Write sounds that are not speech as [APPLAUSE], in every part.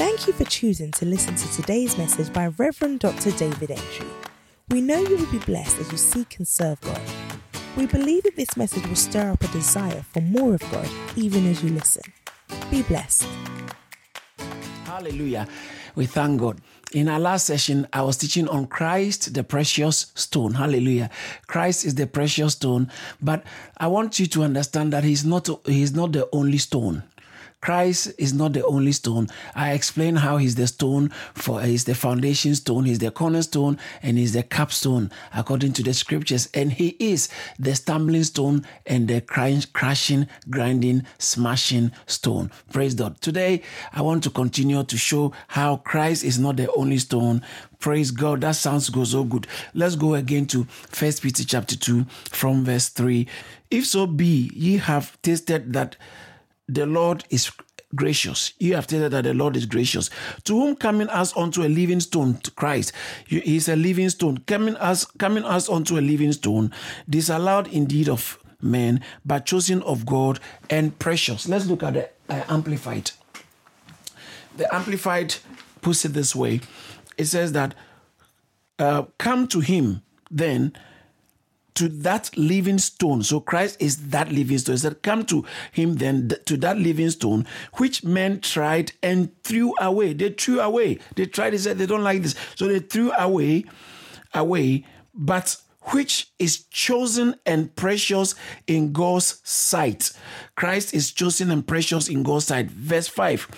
Thank you for choosing to listen to today's message by Reverend Dr. David Entry. We know you will be blessed as you seek and serve God. We believe that this message will stir up a desire for more of God even as you listen. Be blessed. Hallelujah. We thank God. In our last session, I was teaching on Christ, the precious stone. Hallelujah. Christ is the precious stone, but I want you to understand that he's not he's not the only stone. Christ is not the only stone. I explain how he's the stone for he's the foundation stone, he's the cornerstone, and he's the capstone according to the scriptures. And he is the stumbling stone and the crashing, grinding, smashing stone. Praise God. Today I want to continue to show how Christ is not the only stone. Praise God. That sounds go so good. Let's go again to First Peter chapter 2 from verse 3. If so be ye have tasted that the Lord is gracious. You have stated that the Lord is gracious. To whom coming us unto a living stone, to Christ, he is a living stone. Coming us, coming us unto a living stone, disallowed indeed of men, but chosen of God and precious. Let's look at the uh, Amplified. The Amplified puts it this way. It says that, uh, come to him then to that living stone. So Christ is that living stone. He said, Come to him then, to that living stone, which men tried and threw away. They threw away. They tried, they said, they don't like this. So they threw away, away, but which is chosen and precious in God's sight. Christ is chosen and precious in God's sight. Verse 5.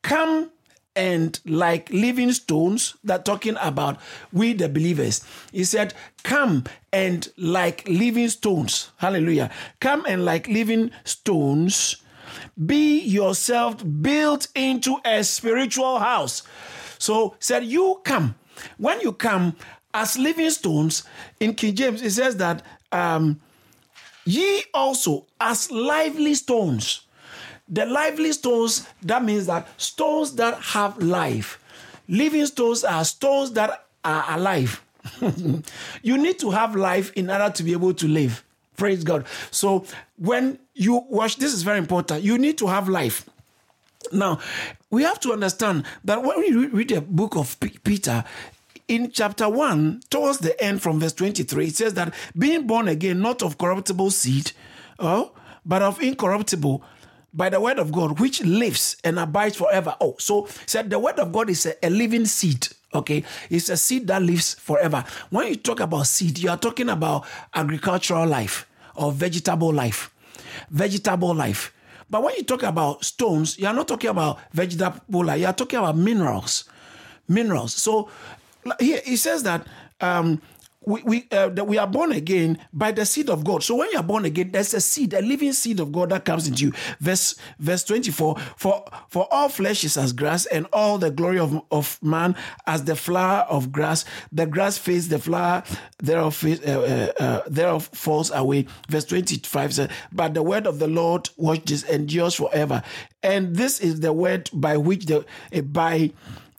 Come and like living stones that talking about we the believers. He said come and like living stones. Hallelujah. Come and like living stones. Be yourself built into a spiritual house. So said you come. When you come as living stones in king james it says that um, ye also as lively stones the lively stones, that means that stones that have life. Living stones are stones that are alive. [LAUGHS] you need to have life in order to be able to live. Praise God. So when you watch, this is very important. You need to have life. Now, we have to understand that when we read the book of Peter, in chapter 1, towards the end from verse 23, it says that being born again, not of corruptible seed, oh, but of incorruptible by the word of God, which lives and abides forever. Oh, so said the word of God is a, a, living seed. Okay, it's a seed that lives forever. When you talk about seed, you are talking about agricultural life or vegetable life. Vegetable life. But when you talk about stones, you are not talking about vegetable life, you are talking about minerals. Minerals. So here it says that um, we, we, uh, that we are born again by the seed of God. So when you are born again, there's a seed, a living seed of God that comes into you. Verse verse 24, for for all flesh is as grass, and all the glory of, of man as the flower of grass. The grass fades, the flower thereof, uh, uh, uh, thereof falls away. Verse 25 says, But the word of the Lord, watch this, endures forever. And this is the word by which the by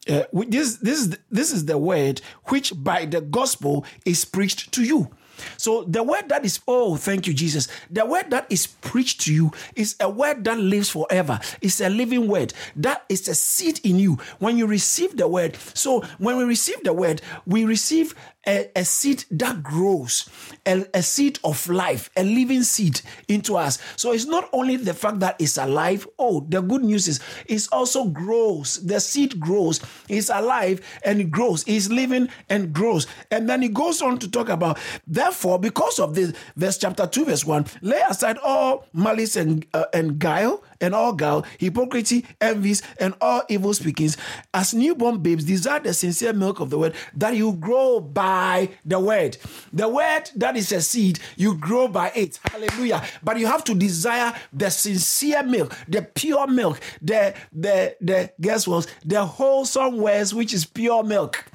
uh, this this is this is the word which by the gospel is preached to you. So the word that is oh thank you Jesus. The word that is preached to you is a word that lives forever. It's a living word. That is a seed in you. When you receive the word so when we receive the word we receive a, a seed that grows, a, a, seed of life, a living seed into us. So it's not only the fact that it's alive. Oh, the good news is it also grows. The seed grows. It's alive and it grows. It's living and grows. And then he goes on to talk about, therefore, because of this, verse chapter 2, verse 1, lay aside all malice and, uh, and guile and all guile, hypocrisy, envies, and all evil speakings. As newborn babes, desire the sincere milk of the word that you grow by the word. The word that is a seed, you grow by it. Hallelujah. But you have to desire the sincere milk, the pure milk, the the the guess what? The wholesome words, which is pure milk.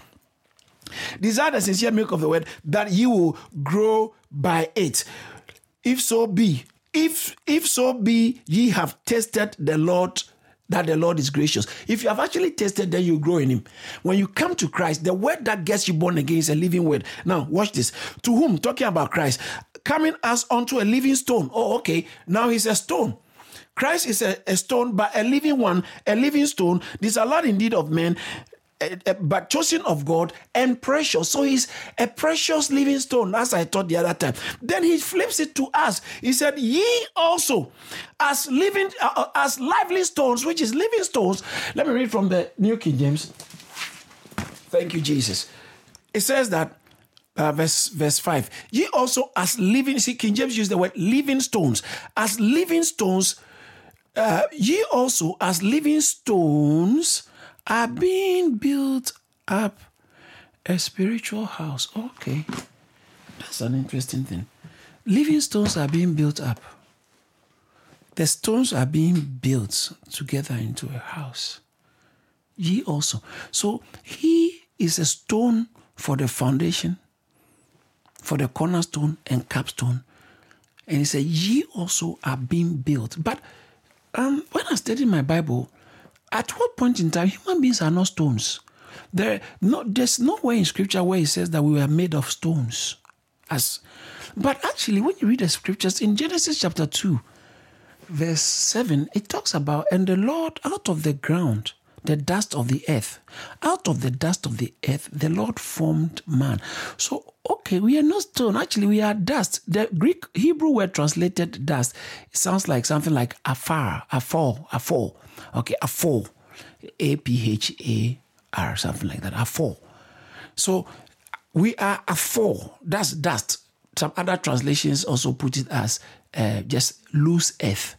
Desire the sincere milk of the word that you will grow by it. If so be, if if so be ye have tested the Lord that the Lord is gracious. If you have actually tested, then you grow in Him. When you come to Christ, the word that gets you born again is a living word. Now, watch this. To whom? Talking about Christ. Coming as unto a living stone. Oh, okay. Now He's a stone. Christ is a, a stone, but a living one, a living stone, disallowed indeed of men, but chosen of God and precious. So he's a precious living stone, as I taught the other time. Then he flips it to us. He said, Ye also, as living, uh, uh as lively stones, which is living stones. Let me read from the New King James. Thank you, Jesus. It says that uh, verse verse 5 ye also as living see king james used the word living stones as living stones uh, ye also as living stones are being built up a spiritual house. Okay. That's an interesting thing. Living stones are being built up. The stones are being built together into a house. Ye also. So he is a stone for the foundation for the cornerstone and capstone. And he said, Ye also are being built. But um, when I studied my Bible, at what point in time human beings are not stones? There, no, there's nowhere in scripture where it says that we were made of stones. As, but actually, when you read the scriptures in Genesis chapter 2, verse 7, it talks about, and the Lord out of the ground the dust of the earth. Out of the dust of the earth, the Lord formed man. So, okay, we are not stone. Actually, we are dust. The Greek Hebrew word translated dust. It sounds like something like afar, afar, afar. Okay, afar. A P H A R, something like that. Afar. So, we are afar. That's dust. Some other translations also put it as uh, just loose earth.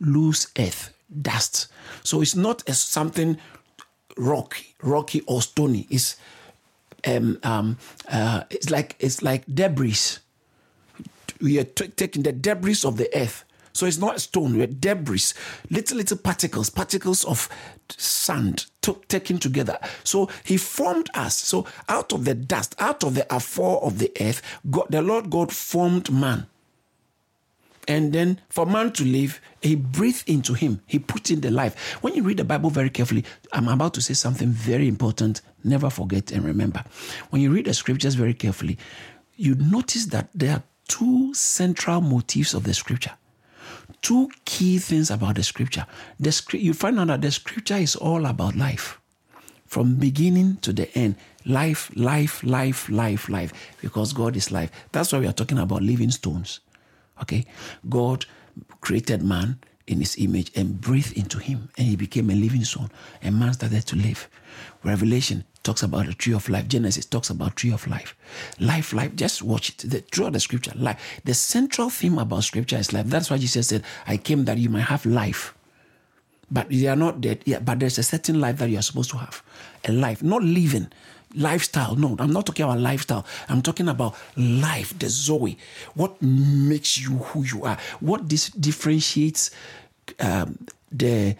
Loose earth dust. So it's not as something rocky, rocky or stony. It's um, um, uh, it's like it's like debris. We are t- taking the debris of the earth. So it's not stone, we're debris, little little particles, particles of sand t- taken together. So he formed us. So out of the dust, out of the afar of the earth, God, the Lord God formed man. And then for man to live, he breathed into him. He put in the life. When you read the Bible very carefully, I'm about to say something very important. Never forget and remember. When you read the scriptures very carefully, you notice that there are two central motifs of the scripture. Two key things about the scripture. The, you find out that the scripture is all about life. From beginning to the end. Life, life, life, life, life. Because God is life. That's why we are talking about living stones. Okay? God created man in his image and breathed into him, and he became a living soul, and man started to live. Revelation talks about the tree of life. Genesis talks about tree of life. Life, life. Just watch it. The, throughout the scripture, life. The central theme about scripture is life. That's why Jesus said, "I came that you might have life." But they are not dead. Yeah, but there's a certain life that you are supposed to have. A life, not living lifestyle. No, I'm not talking about lifestyle. I'm talking about life, the Zoe. What makes you who you are? What dis- differentiates um, the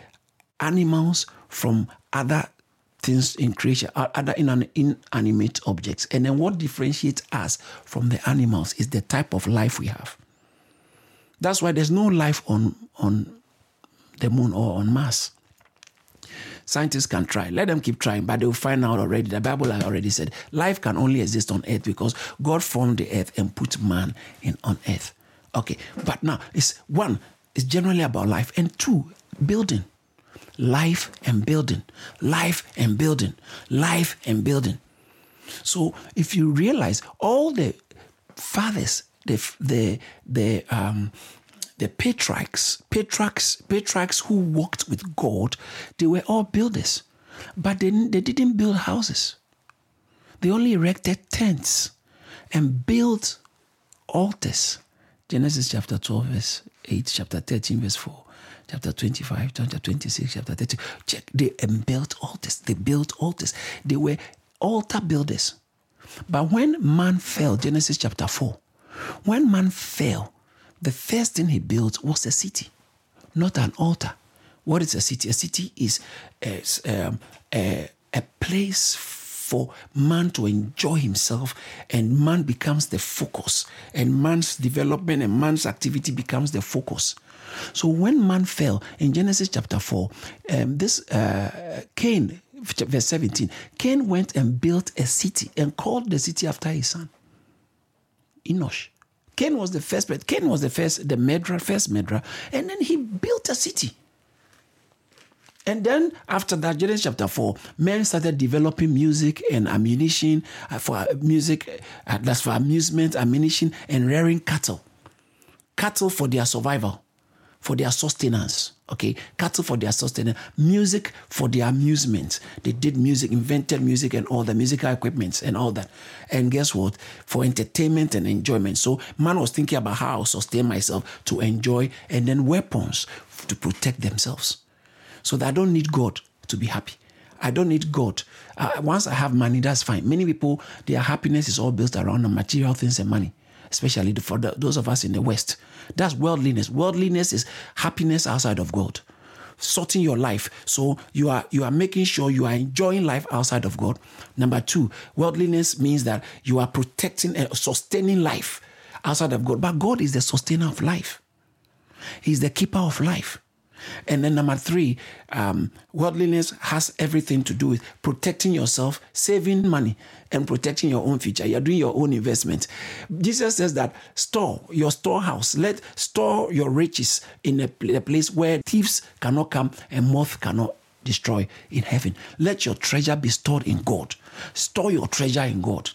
animals from other things in creation, other inanimate objects? And then what differentiates us from the animals is the type of life we have. That's why there's no life on, on the moon or on Mars. Scientists can try. Let them keep trying, but they'll find out already. The Bible has already said life can only exist on earth because God formed the earth and put man in on earth. Okay, but now it's one, it's generally about life, and two, building. Life and building, life and building, life and building. So if you realize all the fathers, the the the um, the patriarchs, patriarchs, patriarchs who walked with God, they were all builders, but they, they didn't build houses. They only erected tents and built altars. Genesis chapter 12, verse 8, chapter 13, verse 4, chapter 25, chapter 26, chapter 30. Check, they eh, built altars. They built altars. They were altar builders. But when man fell, Genesis chapter 4, when man fell, the first thing he built was a city, not an altar. What is a city? A city is a, um, a, a place for man to enjoy himself, and man becomes the focus, and man's development and man's activity becomes the focus. So when man fell in Genesis chapter 4, um, this uh, Cain, verse 17, Cain went and built a city and called the city after his son, Enosh. Cain was the first, but Cain was the first, the murderer, first murderer, and then he built a city. And then after that, Genesis chapter 4, men started developing music and ammunition uh, for music, uh, that's for amusement, ammunition, and rearing cattle. Cattle for their survival, for their sustenance. Okay, cattle for their sustenance, music for their amusement. They did music, invented music and all the musical equipments and all that. And guess what? For entertainment and enjoyment. So man was thinking about how I'll sustain myself to enjoy, and then weapons to protect themselves so that I don't need God to be happy. I don't need God. Uh, once I have money, that's fine. Many people, their happiness is all built around the material things and money, especially for the, those of us in the West. That's worldliness. Worldliness is happiness outside of God. Sorting your life, so you are you are making sure you are enjoying life outside of God. Number two, worldliness means that you are protecting and sustaining life outside of God. But God is the sustainer of life. He's the keeper of life. And then number three, um, worldliness has everything to do with protecting yourself, saving money, and protecting your own future. You're doing your own investment. Jesus says that store your storehouse, let store your riches in a, a place where thieves cannot come and moth cannot destroy in heaven. Let your treasure be stored in God. Store your treasure in God.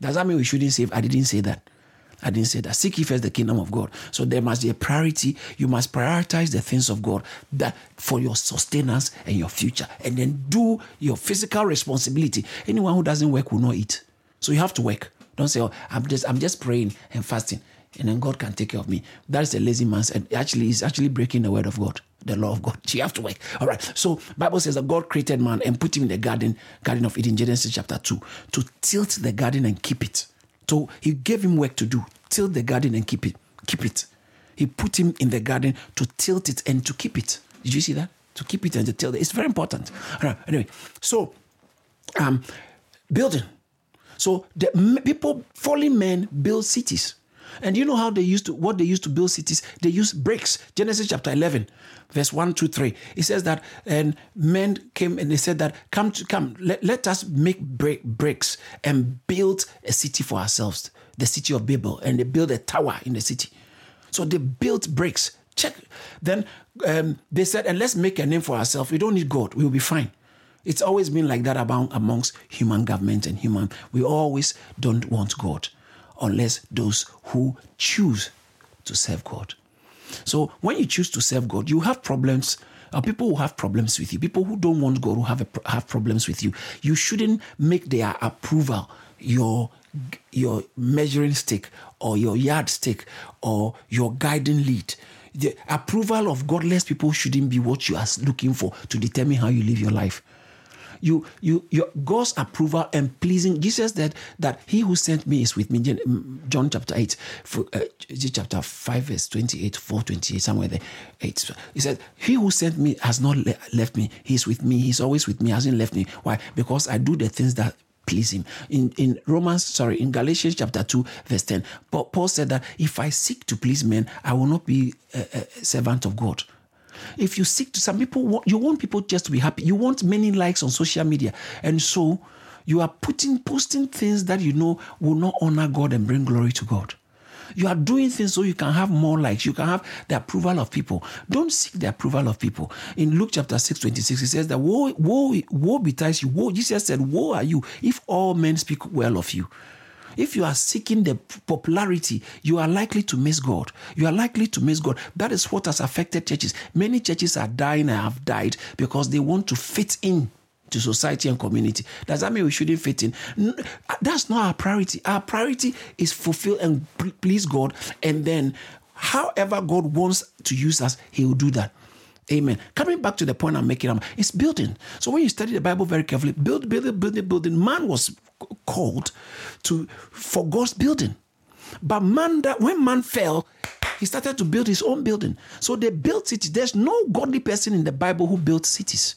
Does that mean we shouldn't save? I didn't say that. I didn't say that. Seek ye first the kingdom of God. So there must be a priority. You must prioritize the things of God that for your sustenance and your future. And then do your physical responsibility. Anyone who doesn't work will not eat. So you have to work. Don't say, oh, I'm just I'm just praying and fasting. And then God can take care of me. That is a lazy man's and actually is actually breaking the word of God, the law of God. [LAUGHS] You have to work. All right. So Bible says that God created man and put him in the garden, Garden of Eden, Genesis chapter 2, to tilt the garden and keep it. So he gave him work to do. Tilt the garden and keep it. Keep it. He put him in the garden to tilt it and to keep it. Did you see that? To keep it and to tilt it. It's very important. Anyway, so um, building. So the people, fallen men, build cities. And you know how they used to, what they used to build cities? They used bricks. Genesis chapter 11, verse 1, 2, 3. It says that, and men came and they said that, come to, come, let, let us make brick, bricks and build a city for ourselves, the city of Babel. And they built a tower in the city. So they built bricks. Check. Then um, they said, and let's make a name for ourselves. We don't need God. We'll be fine. It's always been like that among, amongst human government and human. We always don't want God unless those who choose to serve God. So when you choose to serve God, you have problems. Uh, people who have problems with you, people who don't want God who have a, have problems with you. You shouldn't make their approval your your measuring stick or your yardstick or your guiding lead. The approval of godless people shouldn't be what you are looking for to determine how you live your life you you your God's approval and pleasing. Jesus said that he who sent me is with me. John chapter 8, for, uh, chapter 5, verse 28, 4, 28, somewhere there. Eight. He said, He who sent me has not le- left me. He's with me. He's always with me. Hasn't left me. Why? Because I do the things that please him. In in Romans, sorry, in Galatians chapter 2, verse 10, Paul said that if I seek to please men, I will not be a, a servant of God. If you seek to, some people, you want people just to be happy. You want many likes on social media. And so you are putting, posting things that you know will not honor God and bring glory to God. You are doing things so you can have more likes. You can have the approval of people. Don't seek the approval of people. In Luke chapter 6, 26, it says that woe, woe, woe betides you. Woe, Jesus said, Woe are you if all men speak well of you. If you are seeking the popularity, you are likely to miss God. You are likely to miss God. That is what has affected churches. Many churches are dying and have died because they want to fit in to society and community. Does that mean we shouldn't fit in? That's not our priority. Our priority is fulfill and please God, and then however God wants to use us, He will do that. Amen. Coming back to the point I'm making, um, it's building. So when you study the Bible very carefully, build, building, building, building. Man was called to for God's building, but man that when man fell, he started to build his own building. So they built cities. There's no godly person in the Bible who built cities.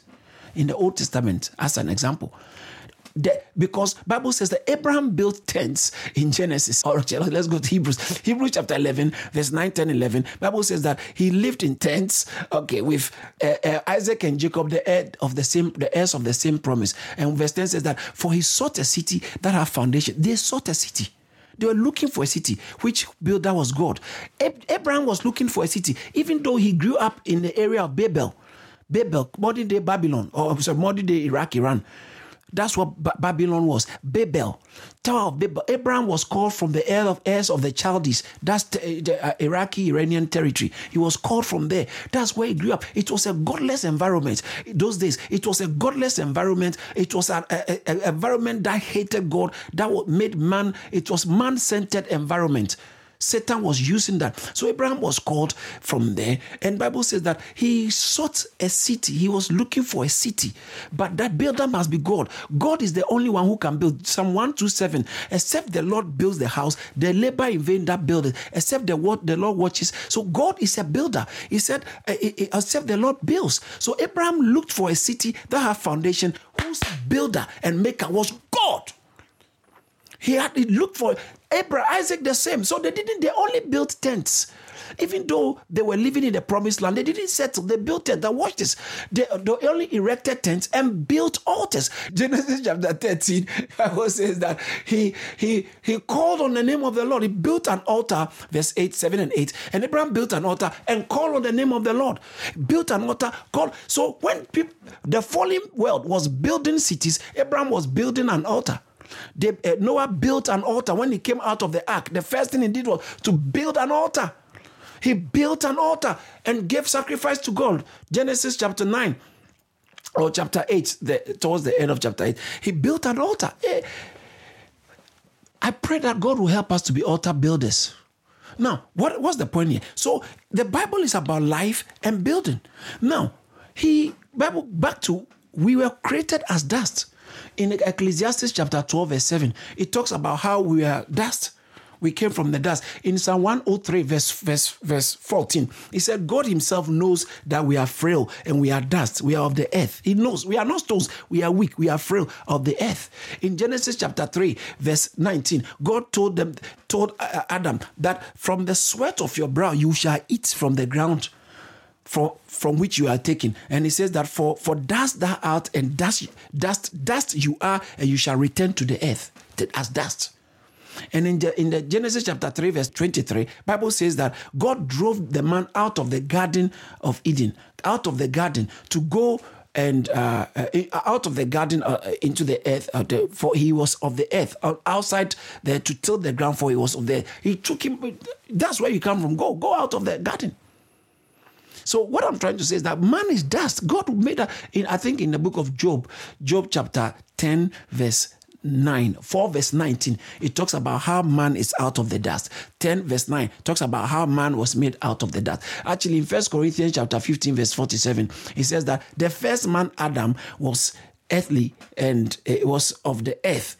In the Old Testament, as an example, the, because Bible says that Abraham built tents in Genesis. Or let's go to Hebrews. Hebrews chapter 11, verse 9, 10, 11. Bible says that he lived in tents, okay, with uh, uh, Isaac and Jacob, the heir of the same, the heirs of the same promise. And verse 10 says that for he sought a city that had foundation. They sought a city. They were looking for a city. Which builder was God? Ab- Abraham was looking for a city, even though he grew up in the area of Babel. Babel, modern day Babylon, or sorry, modern day Iraq, Iran. That's what ba- Babylon was. Babel, Tower of Babel. Abraham was called from the Ur of heirs of the Chaldees. That's the, the uh, Iraqi Iranian territory. He was called from there. That's where he grew up. It was a godless environment. Those days, it was a godless environment. It was an environment that hated God. That made man. It was man-centered environment. Satan was using that. So Abraham was called from there. And Bible says that he sought a city. He was looking for a city. But that builder must be God. God is the only one who can build. Psalm 127. Except the Lord builds the house, they labor in vain that build it. Except the word the Lord watches. So God is a builder. He said, eh, eh, eh, except the Lord builds. So Abraham looked for a city that had foundation, whose builder and maker was God. He had he looked for Abraham, Isaac the same. So they didn't, they only built tents. Even though they were living in the promised land, they didn't settle. They built tents. Now watch this. They, they only erected tents and built altars. [LAUGHS] Genesis chapter 13, Bible says that he he he called on the name of the Lord. He built an altar, verse 8, 7, and 8. And Abraham built an altar and called on the name of the Lord. Built an altar, called. So when people, the fallen world was building cities, Abraham was building an altar. They, uh, Noah built an altar when he came out of the ark. The first thing he did was to build an altar. He built an altar and gave sacrifice to God. Genesis chapter 9 or chapter 8, the, towards the end of chapter 8. He built an altar. I pray that God will help us to be altar builders. Now, what, what's the point here? So the Bible is about life and building. Now, he Bible back to we were created as dust in Ecclesiastes chapter 12, verse 7, it talks about how we are dust. We came from the dust. In Psalm 103, verse, verse, verse 14, he said, God himself knows that we are frail and we are dust. We are of the earth. He knows we are not stones. We are weak. We are frail of the earth. In Genesis chapter 3, verse 19, God told them, told uh, Adam that from the sweat of your brow you shall eat from the ground for, from which you are taken. And he says that for, for dust thou art and dust, dust, dust you are, and you shall return to the earth as dust. And in the in the Genesis chapter 3, verse 23, Bible says that God drove the man out of the garden of Eden, out of the garden to go and uh, uh, out of the garden uh, into the earth, uh, the, for he was of the earth, uh, outside there to till the ground, for he was of the. He took him. That's where you come from. Go, go out of the garden. So what I'm trying to say is that man is dust. God made that in I think in the book of Job, Job chapter 10, verse 9 4 verse 19 it talks about how man is out of the dust. 10 verse 9 talks about how man was made out of the dust. Actually in first corinthians chapter 15 verse 47 it says that the first man adam was earthly and it was of the earth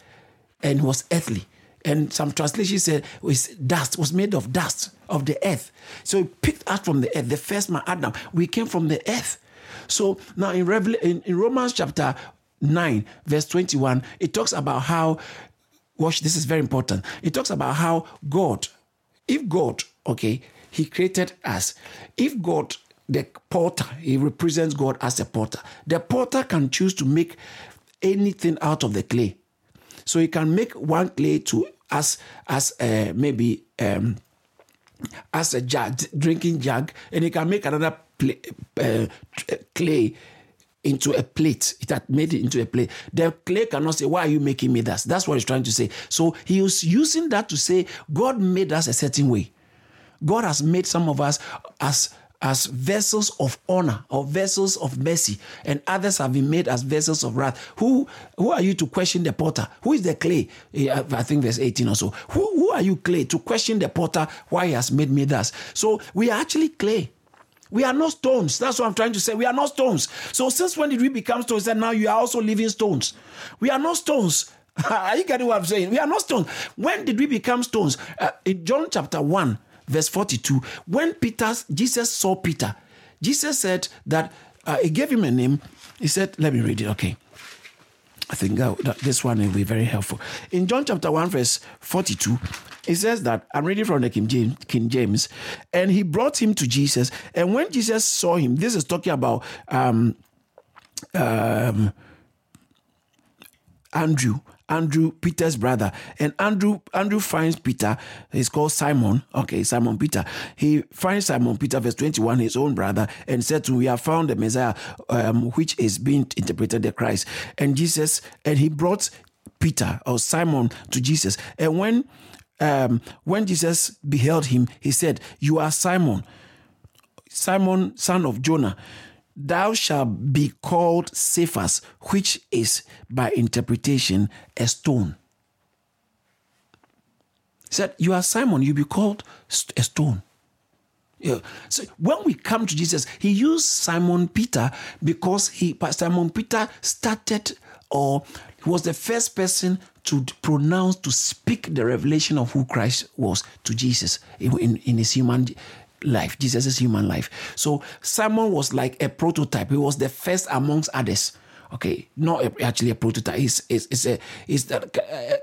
and was earthly and some translations said was dust was made of dust of the earth. So he picked us from the earth the first man adam. We came from the earth. So now in, Revel- in, in romans chapter 9 verse 21 it talks about how watch this is very important. It talks about how god if god okay he created us if god the potter he represents god as a potter the potter can choose to make anything out of the clay so he can make one clay to as as uh, maybe um, as a jug, drinking jug, and he can make another uh, clay into a plate. It had made it into a plate. The clay cannot say, Why are you making me that? That's what he's trying to say. So he was using that to say, God made us a certain way. God has made some of us as as vessels of honor or vessels of mercy, and others have been made as vessels of wrath. Who who are you to question the potter? Who is the clay? I think verse 18 or so. Who, who are you, clay, to question the potter why he has made me thus? So we are actually clay. We are not stones. That's what I'm trying to say. We are not stones. So since when did we become stones? And now you are also living stones. We are not stones. [LAUGHS] are you getting what I'm saying? We are not stones. When did we become stones? Uh, in John chapter 1, verse 42, when Peter, Jesus saw Peter, Jesus said that uh, he gave him a name. He said, let me read it. Okay. I think that this one will be very helpful. In John chapter 1, verse 42, it says that I'm reading from the King James, King James, and he brought him to Jesus. And when Jesus saw him, this is talking about um, um, Andrew. Andrew, Peter's brother. And Andrew Andrew finds Peter, he's called Simon. Okay, Simon Peter. He finds Simon Peter, verse 21, his own brother, and said to him, We have found the Messiah, um, which is being interpreted the Christ. And Jesus, and he brought Peter or Simon to Jesus. And when um, when Jesus beheld him, he said, You are Simon, Simon, son of Jonah. Thou shalt be called Cephas, which is by interpretation a stone. He said, You are Simon, you be called a stone. Yeah. So when we come to Jesus, he used Simon Peter because he Simon Peter started or was the first person to pronounce, to speak the revelation of who Christ was to Jesus in, in his human life, Jesus' human life. So Simon was like a prototype. He was the first amongst others. Okay, not actually a prototype. He's, he's, he's a, he's uh,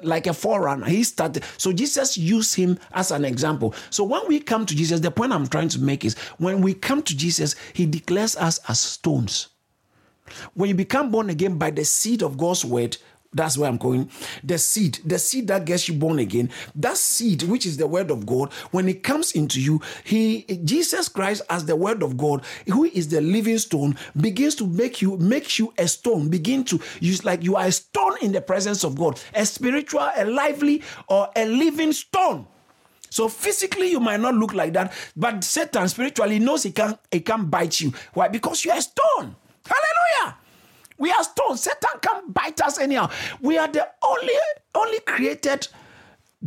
like a forerunner. He started. So Jesus used him as an example. So when we come to Jesus, the point I'm trying to make is when we come to Jesus, he declares us as stones. When you become born again by the seed of God's word, that's where I'm going. The seed, the seed that gets you born again, that seed, which is the word of God, when it comes into you, He Jesus Christ as the word of God, who is the living stone, begins to make you, makes you a stone, begin to use like you are a stone in the presence of God, a spiritual, a lively, or a living stone. So physically you might not look like that, but Satan spiritually knows he can he can bite you. Why? Because you are a stone. Hallelujah. We are stones. Satan can't bite us anyhow. We are the only, only created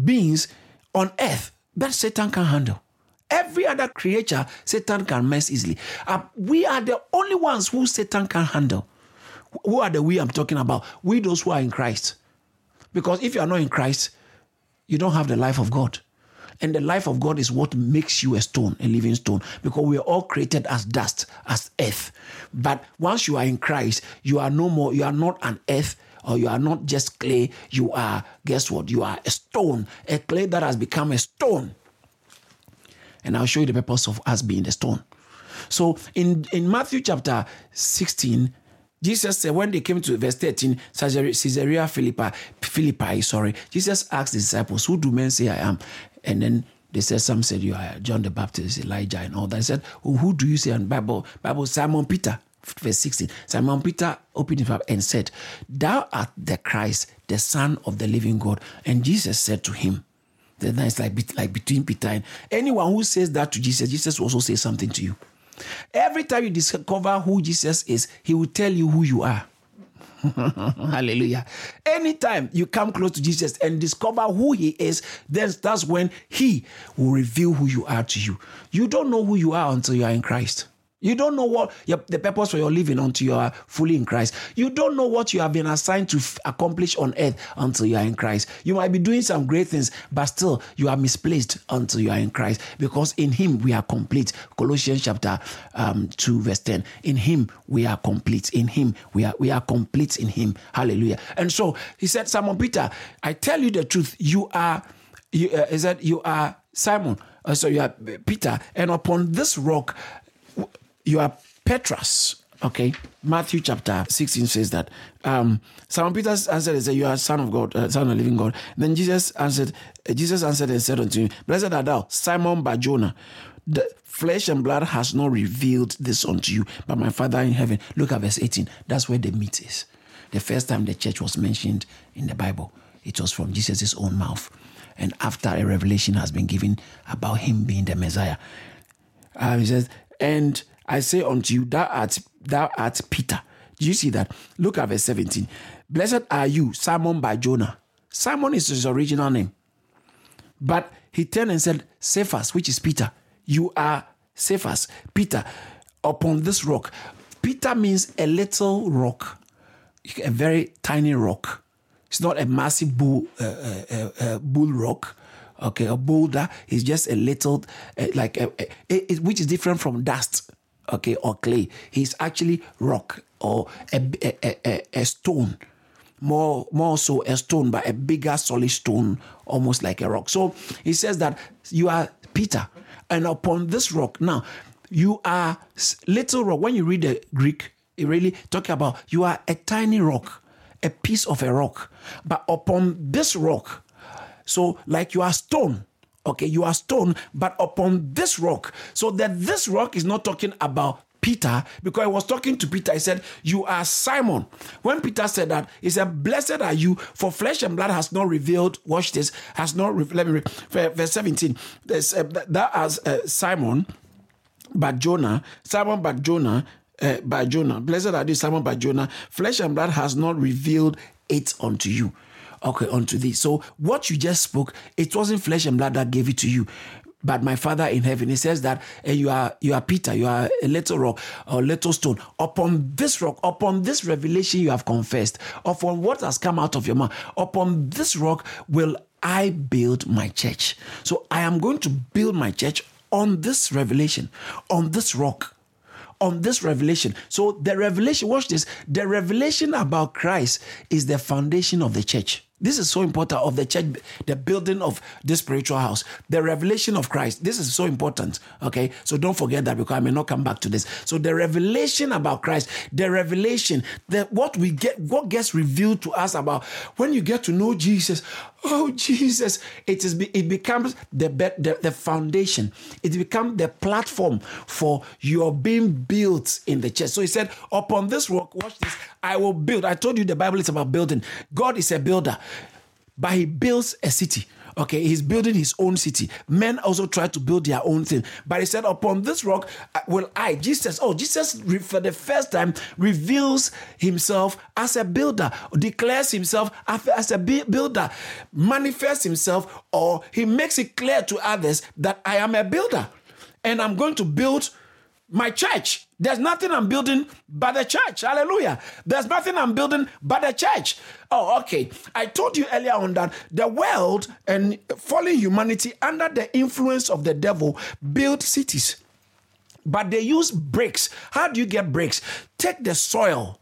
beings on earth that Satan can handle. Every other creature, Satan can mess easily. Uh, we are the only ones who Satan can handle. Who are the we I'm talking about? We, those who are in Christ. Because if you are not in Christ, you don't have the life of God. And the life of God is what makes you a stone, a living stone, because we are all created as dust, as earth. But once you are in Christ, you are no more, you are not an earth or you are not just clay, you are, guess what? You are a stone, a clay that has become a stone. And I'll show you the purpose of us being the stone. So in, in Matthew chapter 16, Jesus said when they came to verse 13, Caesarea Philippi, Philippi, sorry, Jesus asked the disciples, Who do men say I am? And then they said, some said you are John the Baptist, Elijah, and all that. I said, well, who do you say in Bible? Bible Simon Peter, verse 16. Simon Peter opened his mouth and said, Thou art the Christ, the Son of the living God. And Jesus said to him, then it's like, like between Peter and anyone who says that to Jesus, Jesus will also say something to you. Every time you discover who Jesus is, he will tell you who you are. [LAUGHS] Hallelujah. Anytime you come close to Jesus and discover who he is, then that's when he will reveal who you are to you. You don't know who you are until you are in Christ. You don't know what your, the purpose for your living until you are fully in Christ. You don't know what you have been assigned to f- accomplish on earth until you are in Christ. You might be doing some great things, but still you are misplaced until you are in Christ because in Him we are complete. Colossians chapter um, 2, verse 10. In Him we are complete. In Him we are we are complete in Him. Hallelujah. And so he said, Simon Peter, I tell you the truth. You are, you, uh, is that you are Simon. Uh, so you are Peter, and upon this rock you are Petrus. Okay, Matthew chapter 16 says that. Um, Simon Peter answered and said, You are son of God, uh, son of living God. then Jesus answered, uh, Jesus answered and said unto him, Blessed art thou, Simon Barjona. The flesh and blood has not revealed this unto you, but my Father in heaven. Look at verse 18. That's where the meat is. The first time the church was mentioned in the Bible, it was from Jesus' own mouth. And after a revelation has been given about him being the Messiah, uh, he says, And I say unto you, thou art, thou art Peter. Do you see that? Look at verse 17. Blessed are you, Simon by Jonah. Simon is his original name. But he turned and said, Cephas, which is Peter. You are Cephas, Peter, upon this rock. Peter means a little rock, a very tiny rock. It's not a massive bull, uh, uh, uh, uh bull rock, okay, a boulder. It's just a little, uh, like, a, a, a, which is different from dust okay, or clay. He's actually rock or a, a, a, a stone. More, more so a stone, but a bigger solid stone, almost like a rock. So he says that you are Peter, and upon this rock, now you are little rock. When you read the Greek, it really talking about you are a tiny rock, a piece of a rock, but upon this rock, so like you are stone, okay, you are stone, but upon this rock. So that this rock is not talking about Peter, because I was talking to Peter, he said, You are Simon. When Peter said that, he said, Blessed are you, for flesh and blood has not revealed, watch this, has not, re- let me read, verse 17. There's, uh, that as uh, Simon, but Jonah, Simon but Jonah, uh, by Jonah. Blessed are you, Simon by Jonah. Flesh and blood has not revealed it unto you. Okay, unto thee. So what you just spoke, it wasn't flesh and blood that gave it to you but my father in heaven he says that uh, you are you are peter you are a little rock or little stone upon this rock upon this revelation you have confessed upon what has come out of your mouth upon this rock will i build my church so i am going to build my church on this revelation on this rock on this revelation. So the revelation, watch this, the revelation about Christ is the foundation of the church. This is so important of the church, the building of this spiritual house, the revelation of Christ. This is so important. Okay. So don't forget that because I may not come back to this. So the revelation about Christ, the revelation, that what we get, what gets revealed to us about when you get to know Jesus. Oh, Jesus, it is it becomes the, the, the foundation. It becomes the platform for your being built in the church. So he said, Upon this rock, watch this, I will build. I told you the Bible is about building. God is a builder, but he builds a city. Okay, he's building his own city. Men also try to build their own thing. But he said, Upon this rock uh, will I, Jesus, oh, Jesus for the first time reveals himself as a builder, declares himself as a builder, manifests himself, or he makes it clear to others that I am a builder and I'm going to build my church. There's nothing I'm building but the church. Hallelujah. There's nothing I'm building but the church. Oh, okay. I told you earlier on that the world and fallen humanity under the influence of the devil build cities. But they use bricks. How do you get bricks? Take the soil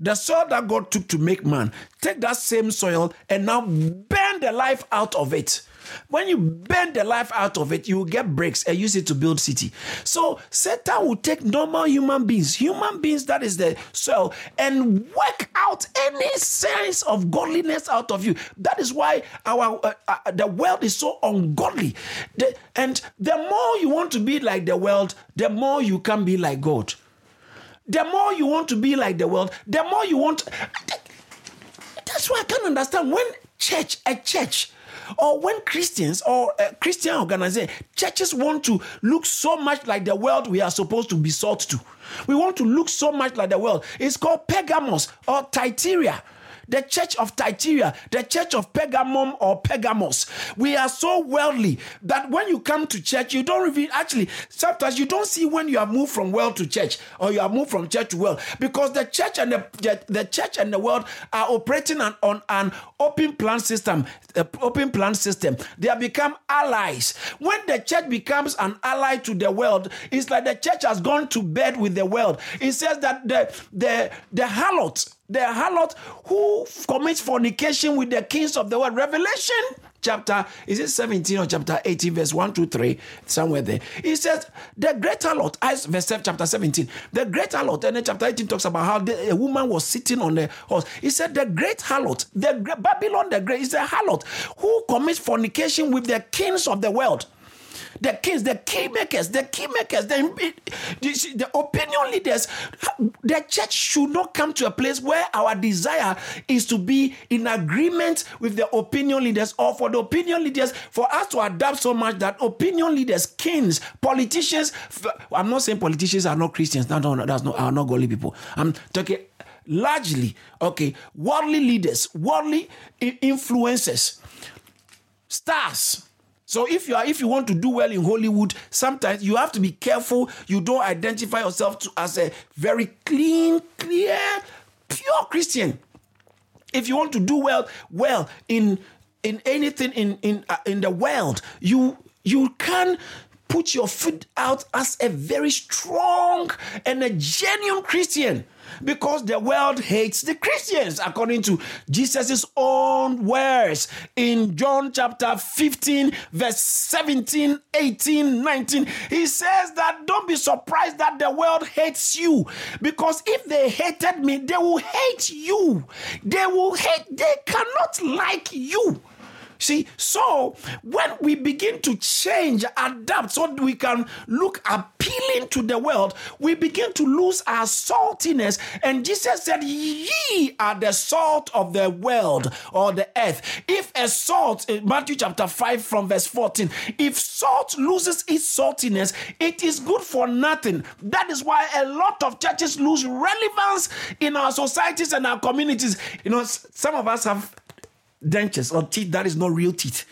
the soil that God took to make man, take that same soil and now burn the life out of it. When you burn the life out of it, you will get bricks and use it to build city. So Satan will take normal human beings, human beings that is the soil, and work out any sense of godliness out of you. That is why our uh, uh, the world is so ungodly. The, and the more you want to be like the world, the more you can be like God. The more you want to be like the world, the more you want. That's why I can't understand when church, a church, or when Christians or uh, Christian organizations, churches want to look so much like the world we are supposed to be sought to. We want to look so much like the world. It's called Pergamos or Thyatira the church of Thyatira, the church of Pergamum or Pergamos. We are so worldly that when you come to church, you don't really actually sometimes you don't see when you have moved from world to church or you have moved from church to world because the church and the, the, the church and the world are operating on, on an open plan system. Open plan system. They have become allies. When the church becomes an ally to the world, it's like the church has gone to bed with the world. It says that the the the harlot the harlot who commits fornication with the kings of the world. Revelation chapter, is it 17 or chapter 18, verse 1 to 3, somewhere there. He says, the great harlot, verse 7, chapter 17, the great harlot, and then chapter 18 talks about how the, a woman was sitting on the horse. He said, the great harlot, the Babylon the great, is a harlot who commits fornication with the kings of the world the kings, the key makers, the key makers, the, the, the opinion leaders. The church should not come to a place where our desire is to be in agreement with the opinion leaders or for the opinion leaders for us to adapt so much that opinion leaders, kings, politicians. I'm not saying politicians are not Christians. No, no, no that's not are not godly people. I'm talking largely okay worldly leaders worldly influencers stars so if you are if you want to do well in Hollywood, sometimes you have to be careful you don't identify yourself to, as a very clean, clear, pure Christian. If you want to do well well in in anything in in uh, in the world, you you can put your foot out as a very strong and a genuine Christian because the world hates the Christians, according to Jesus' own words in John chapter 15, verse 17, 18, 19. He says that don't be surprised that the world hates you because if they hated me, they will hate you. They will hate, they cannot like you. See, so when we begin to change, adapt, so we can look appealing to the world, we begin to lose our saltiness. And Jesus said, Ye are the salt of the world or the earth. If a salt, in Matthew chapter 5, from verse 14, if salt loses its saltiness, it is good for nothing. That is why a lot of churches lose relevance in our societies and our communities. You know, some of us have dentures or teeth that is not real teeth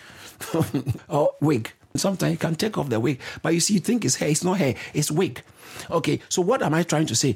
[LAUGHS] or wig. Sometimes you can take off the wig, but you see, you think it's hair. It's not hair, it's wig. Okay, so what am I trying to say?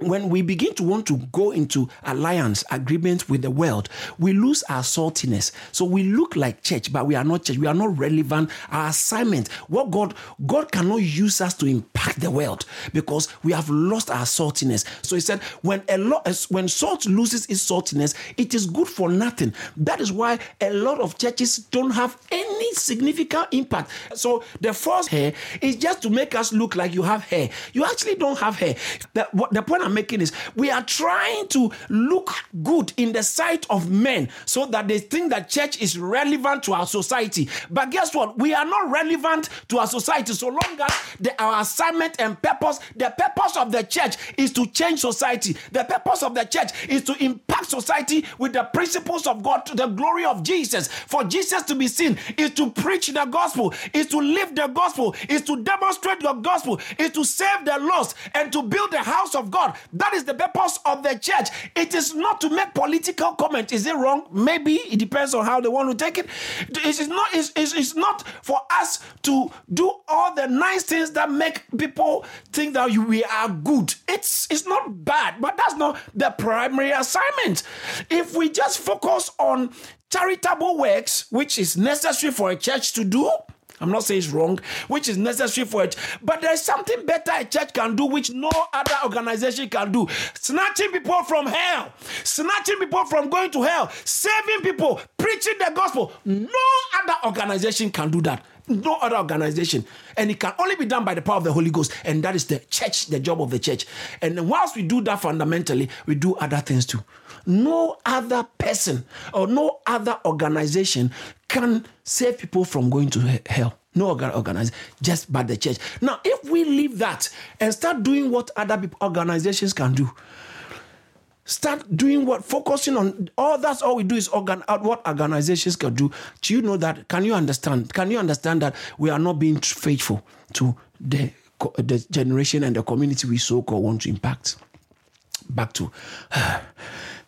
When we begin to want to go into alliance agreement with the world, we lose our saltiness. So we look like church, but we are not church. We are not relevant. Our assignment, what God, God cannot use us to impact the world because we have lost our saltiness. So he said, when a lot, when salt loses its saltiness, it is good for nothing. That is why a lot of churches don't have any significant impact. So the first hair is just to make us look like you have hair. You actually don't have hair. The, the point I'm making is we are trying to look good in the sight of men so that they think that church is relevant to our society. But guess what? We are not relevant to our society so long as the, our assignment and purpose, the purpose of the church is to change society. The purpose of the church is to impact society with the principles of God to the glory of Jesus. For Jesus to be seen is to preach the gospel, is to live the gospel, is to demonstrate the gospel, is to save the lost and to build the house of God. That is the purpose of the church. It is not to make political comment. Is it wrong? Maybe it depends on how they want to take it. It is not. It's, it's, it's not for us to do all the nice things that make people think that we are good. It's it's not bad, but that's not the primary assignment. If we just focus on charitable works, which is necessary for a church to do, I'm not saying it's wrong, which is necessary for it. But there's something better a church can do, which no other organization can do. Snatching people from hell, snatching people from going to hell, saving people, preaching the gospel. No other organization can do that. No other organization. And it can only be done by the power of the Holy Ghost. And that is the church, the job of the church. And whilst we do that fundamentally, we do other things too. No other person or no other organization can save people from going to hell. No organization, just by the church. Now, if we leave that and start doing what other organizations can do, start doing what focusing on all that's all we do is organ uh, what organizations can do do you know that can you understand can you understand that we are not being faithful to the the generation and the community we so called want to impact back to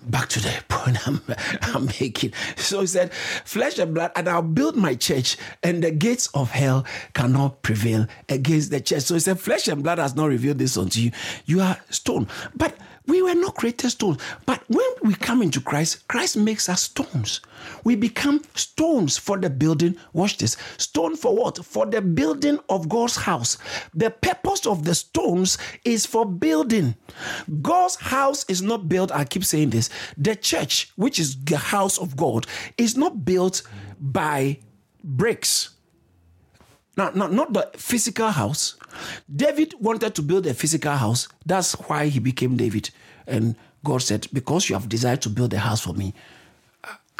back to the point I'm, I'm making. So he said, Flesh and blood, and I'll build my church, and the gates of hell cannot prevail against the church. So he said, Flesh and blood has not revealed this unto you. You are stone. But we were not created stones. But when we come into Christ, Christ makes us stones. We become stones for the building. Watch this. Stone for what? For the building of God's house. The purpose of the stones is for building. God's house is not built, I keep saying this. The church, which is the house of God, is not built by bricks. Now, not, not the physical house. David wanted to build a physical house. That's why he became David. And God said, Because you have desired to build a house for me,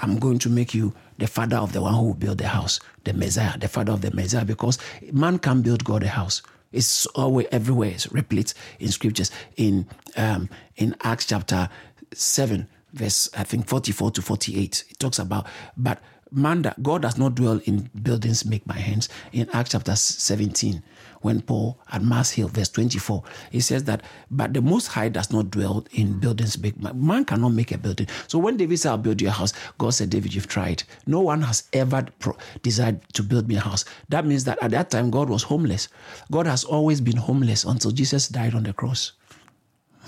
I'm going to make you the father of the one who will build the house, the Messiah, the father of the Messiah, because man can't build God a house. It's always everywhere. It's replete in scriptures. In um, in Acts chapter seven, verse I think forty four to forty eight, it talks about but man that God does not dwell in buildings made by hands. In Acts chapter 17, when Paul at Mars Hill, verse 24, he says that, but the Most High does not dwell in buildings made by man cannot make a building. So when David said, I'll build you a house, God said, David, you've tried. No one has ever pro- desired to build me a house. That means that at that time, God was homeless. God has always been homeless until Jesus died on the cross.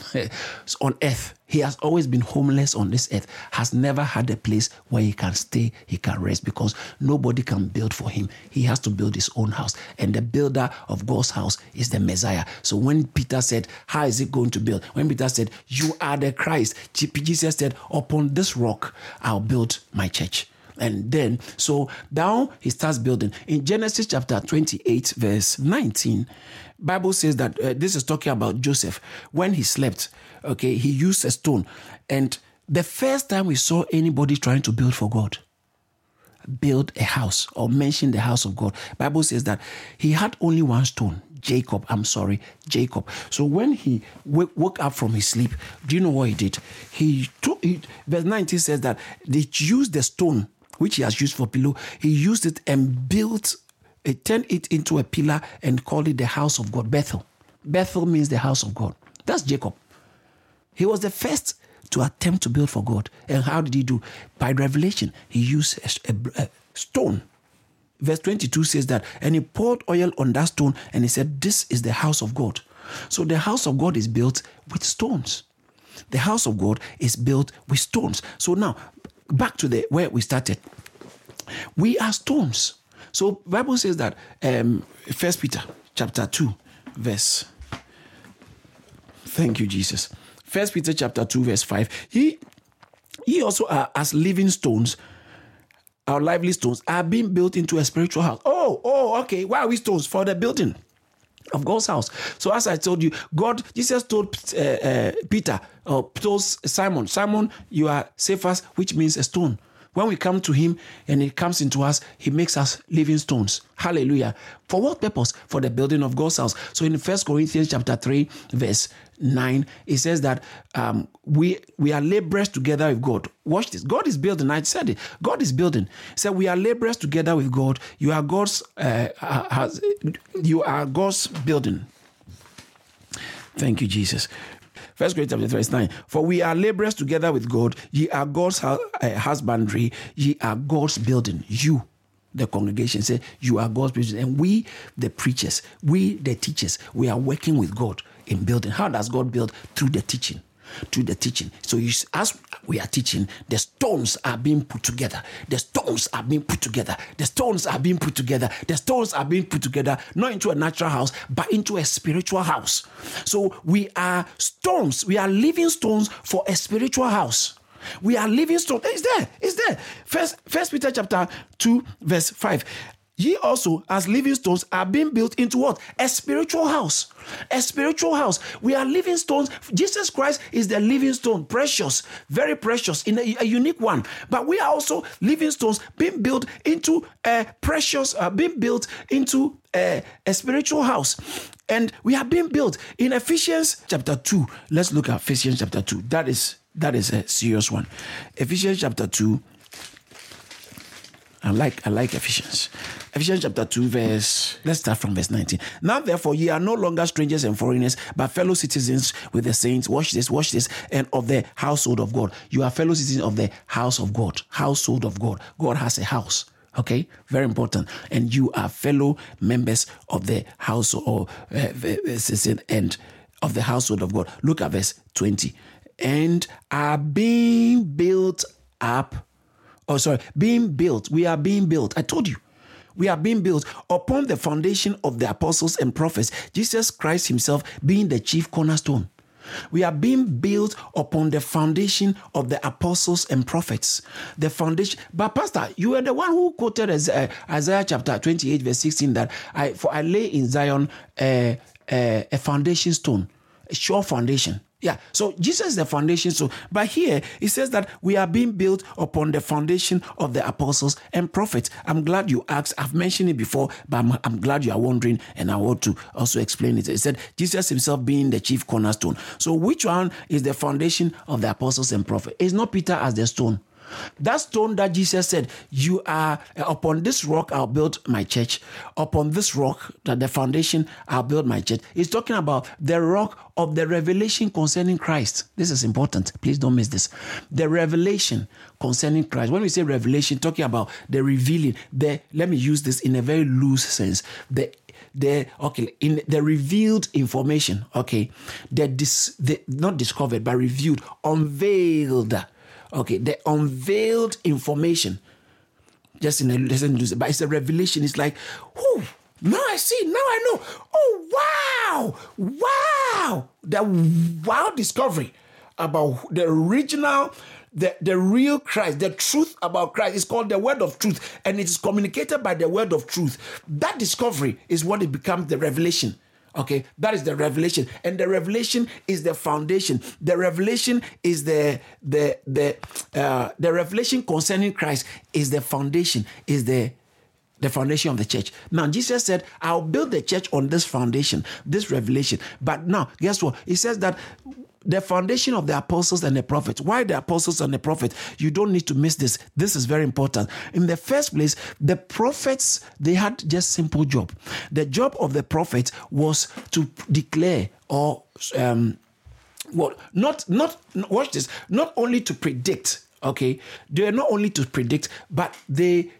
[LAUGHS] on earth. He has always been homeless on this earth, has never had a place where he can stay, he can rest, because nobody can build for him. He has to build his own house. And the builder of God's house is the Messiah. So when Peter said, How is it going to build? When Peter said, You are the Christ, Jesus said, Upon this rock I'll build my church. And then, so now he starts building. In Genesis chapter 28, verse 19, Bible says that uh, this is talking about Joseph. When he slept, okay, he used a stone. And the first time we saw anybody trying to build for God, build a house or mention the house of God, Bible says that he had only one stone. Jacob, I'm sorry, Jacob. So when he w- woke up from his sleep, do you know what he did? He took, he, verse 19 says that they used the stone which he has used for pillow, he used it and built it, turned it into a pillar and called it the house of God, Bethel. Bethel means the house of God. That's Jacob. He was the first to attempt to build for God. And how did he do? By revelation, he used a, a, a stone. Verse 22 says that, and he poured oil on that stone and he said, This is the house of God. So the house of God is built with stones. The house of God is built with stones. So now, back to the where we started. We are stones. So Bible says that um First Peter chapter two, verse. Thank you, Jesus. First Peter chapter two, verse five. He he also are as living stones. Our lively stones are being built into a spiritual house. Oh, oh, okay. Why are we stones for the building? of God's house. So as I told you, God, Jesus told uh, uh, Peter or told Simon, Simon, you are Cephas, which means a stone. When we come to him and he comes into us, he makes us living stones. Hallelujah. For what purpose? For the building of God's house. So in First Corinthians chapter 3, verse 9, it says that um, we we are laborers together with God. Watch this. God is building. I said it. God is building. Said we are laborers together with God. You are God's uh, has, you are God's building. Thank you, Jesus. First Corinthians chapter verse 9. For we are laborers together with God. Ye are God's uh, husbandry. Ye are God's building. You, the congregation, say, You are God's building. And we, the preachers, we, the teachers, we are working with God in building. How does God build? Through the teaching to the teaching. So as we are teaching, the stones are being put together. The stones are being put together. The stones are being put together. The stones are being put together, not into a natural house, but into a spiritual house. So we are stones. We are living stones for a spiritual house. We are living stones. It's there. It's there. First, First Peter chapter 2, verse 5. Ye also, as living stones, are being built into what? A spiritual house. A spiritual house. We are living stones. Jesus Christ is the living stone, precious, very precious, in a, a unique one. But we are also living stones being built into a precious, uh, being built into a, a spiritual house. And we are being built in Ephesians chapter 2. Let's look at Ephesians chapter 2. That is that is a serious one. Ephesians chapter 2 I like I like Ephesians. Ephesians chapter 2, verse. Let's start from verse 19. Now, therefore, ye are no longer strangers and foreigners, but fellow citizens with the saints. Watch this, watch this, and of the household of God. You are fellow citizens of the house of God. Household of God. God has a house. Okay, very important. And you are fellow members of the house or uh, and of the household of God. Look at verse 20. And are being built up oh sorry, being built. We are being built. I told you. We are being built upon the foundation of the apostles and prophets, Jesus Christ Himself being the chief cornerstone. We are being built upon the foundation of the apostles and prophets. The foundation. But Pastor, you are the one who quoted Isaiah, uh, Isaiah chapter 28, verse 16, that I for I lay in Zion a, a, a foundation stone, a sure foundation. Yeah, so Jesus is the foundation. So, but here it says that we are being built upon the foundation of the apostles and prophets. I'm glad you asked. I've mentioned it before, but I'm, I'm glad you are wondering, and I want to also explain it. It said Jesus himself being the chief cornerstone. So, which one is the foundation of the apostles and prophets? It's not Peter as the stone. That stone that Jesus said, You are eh, upon this rock, I'll build my church. Upon this rock, that the foundation, I'll build my church. He's talking about the rock of the revelation concerning Christ. This is important. Please don't miss this. The revelation concerning Christ. When we say revelation, talking about the revealing, the let me use this in a very loose sense. The the okay in the revealed information okay the dis the not discovered but revealed unveiled okay the unveiled information. Just in a lesson but it's a revelation. It's like whoo now I see now I know. Oh wow wow. The wow discovery about the original the, the real Christ, the truth about Christ. Is called the word of truth, and it is communicated by the word of truth. That discovery is what it becomes the revelation. Okay, that is the revelation, and the revelation is the foundation. The revelation is the the the uh, the revelation concerning Christ is the foundation, is the the foundation of the church. Now, Jesus said, I'll build the church on this foundation, this revelation. But now, guess what? He says that the foundation of the apostles and the prophets. Why the apostles and the prophets? You don't need to miss this. This is very important. In the first place, the prophets they had just simple job. The job of the prophets was to declare or um, what not not watch this. Not only to predict. Okay, they are not only to predict, but they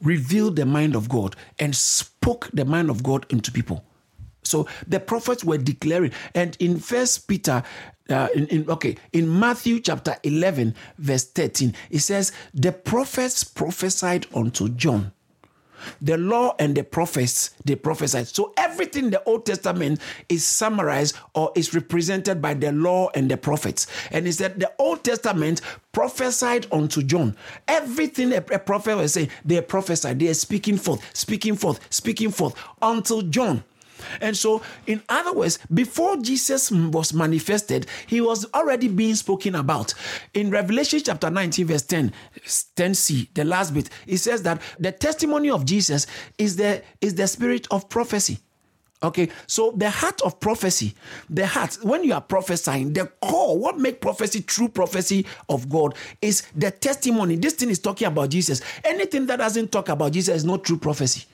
revealed the mind of God and spoke the mind of God into people. So the prophets were declaring, and in First Peter, uh, in, in, okay, in Matthew chapter eleven, verse thirteen, it says, "The prophets prophesied unto John." The law and the prophets, they prophesied. So everything in the Old Testament is summarized or is represented by the law and the prophets. And he said the Old Testament prophesied unto John. Everything a prophet was saying, they prophesied. They are speaking forth, speaking forth, speaking forth until John. And so, in other words, before Jesus was manifested, he was already being spoken about. In Revelation chapter 19, verse 10, 10c, the last bit, it says that the testimony of Jesus is the, is the spirit of prophecy. Okay, so the heart of prophecy, the heart, when you are prophesying, the core, what make prophecy true prophecy of God is the testimony. This thing is talking about Jesus. Anything that doesn't talk about Jesus is not true prophecy.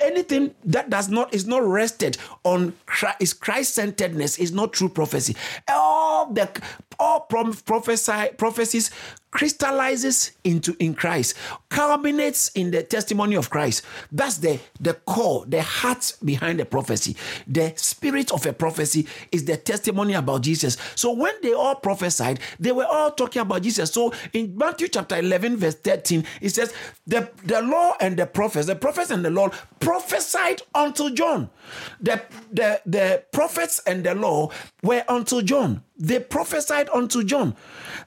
Anything that does not is not rested on Christ, Christ-centeredness is not true prophecy. All the all prophesy, prophecies crystallizes into in Christ, culminates in the testimony of Christ. That's the, the core, the heart behind the prophecy. The spirit of a prophecy is the testimony about Jesus. So when they all prophesied, they were all talking about Jesus. So in Matthew chapter 11, verse 13, it says, The, the law and the prophets, the prophets and the law prophesied unto John. The, the, the prophets and the law were unto John. They prophesied unto John.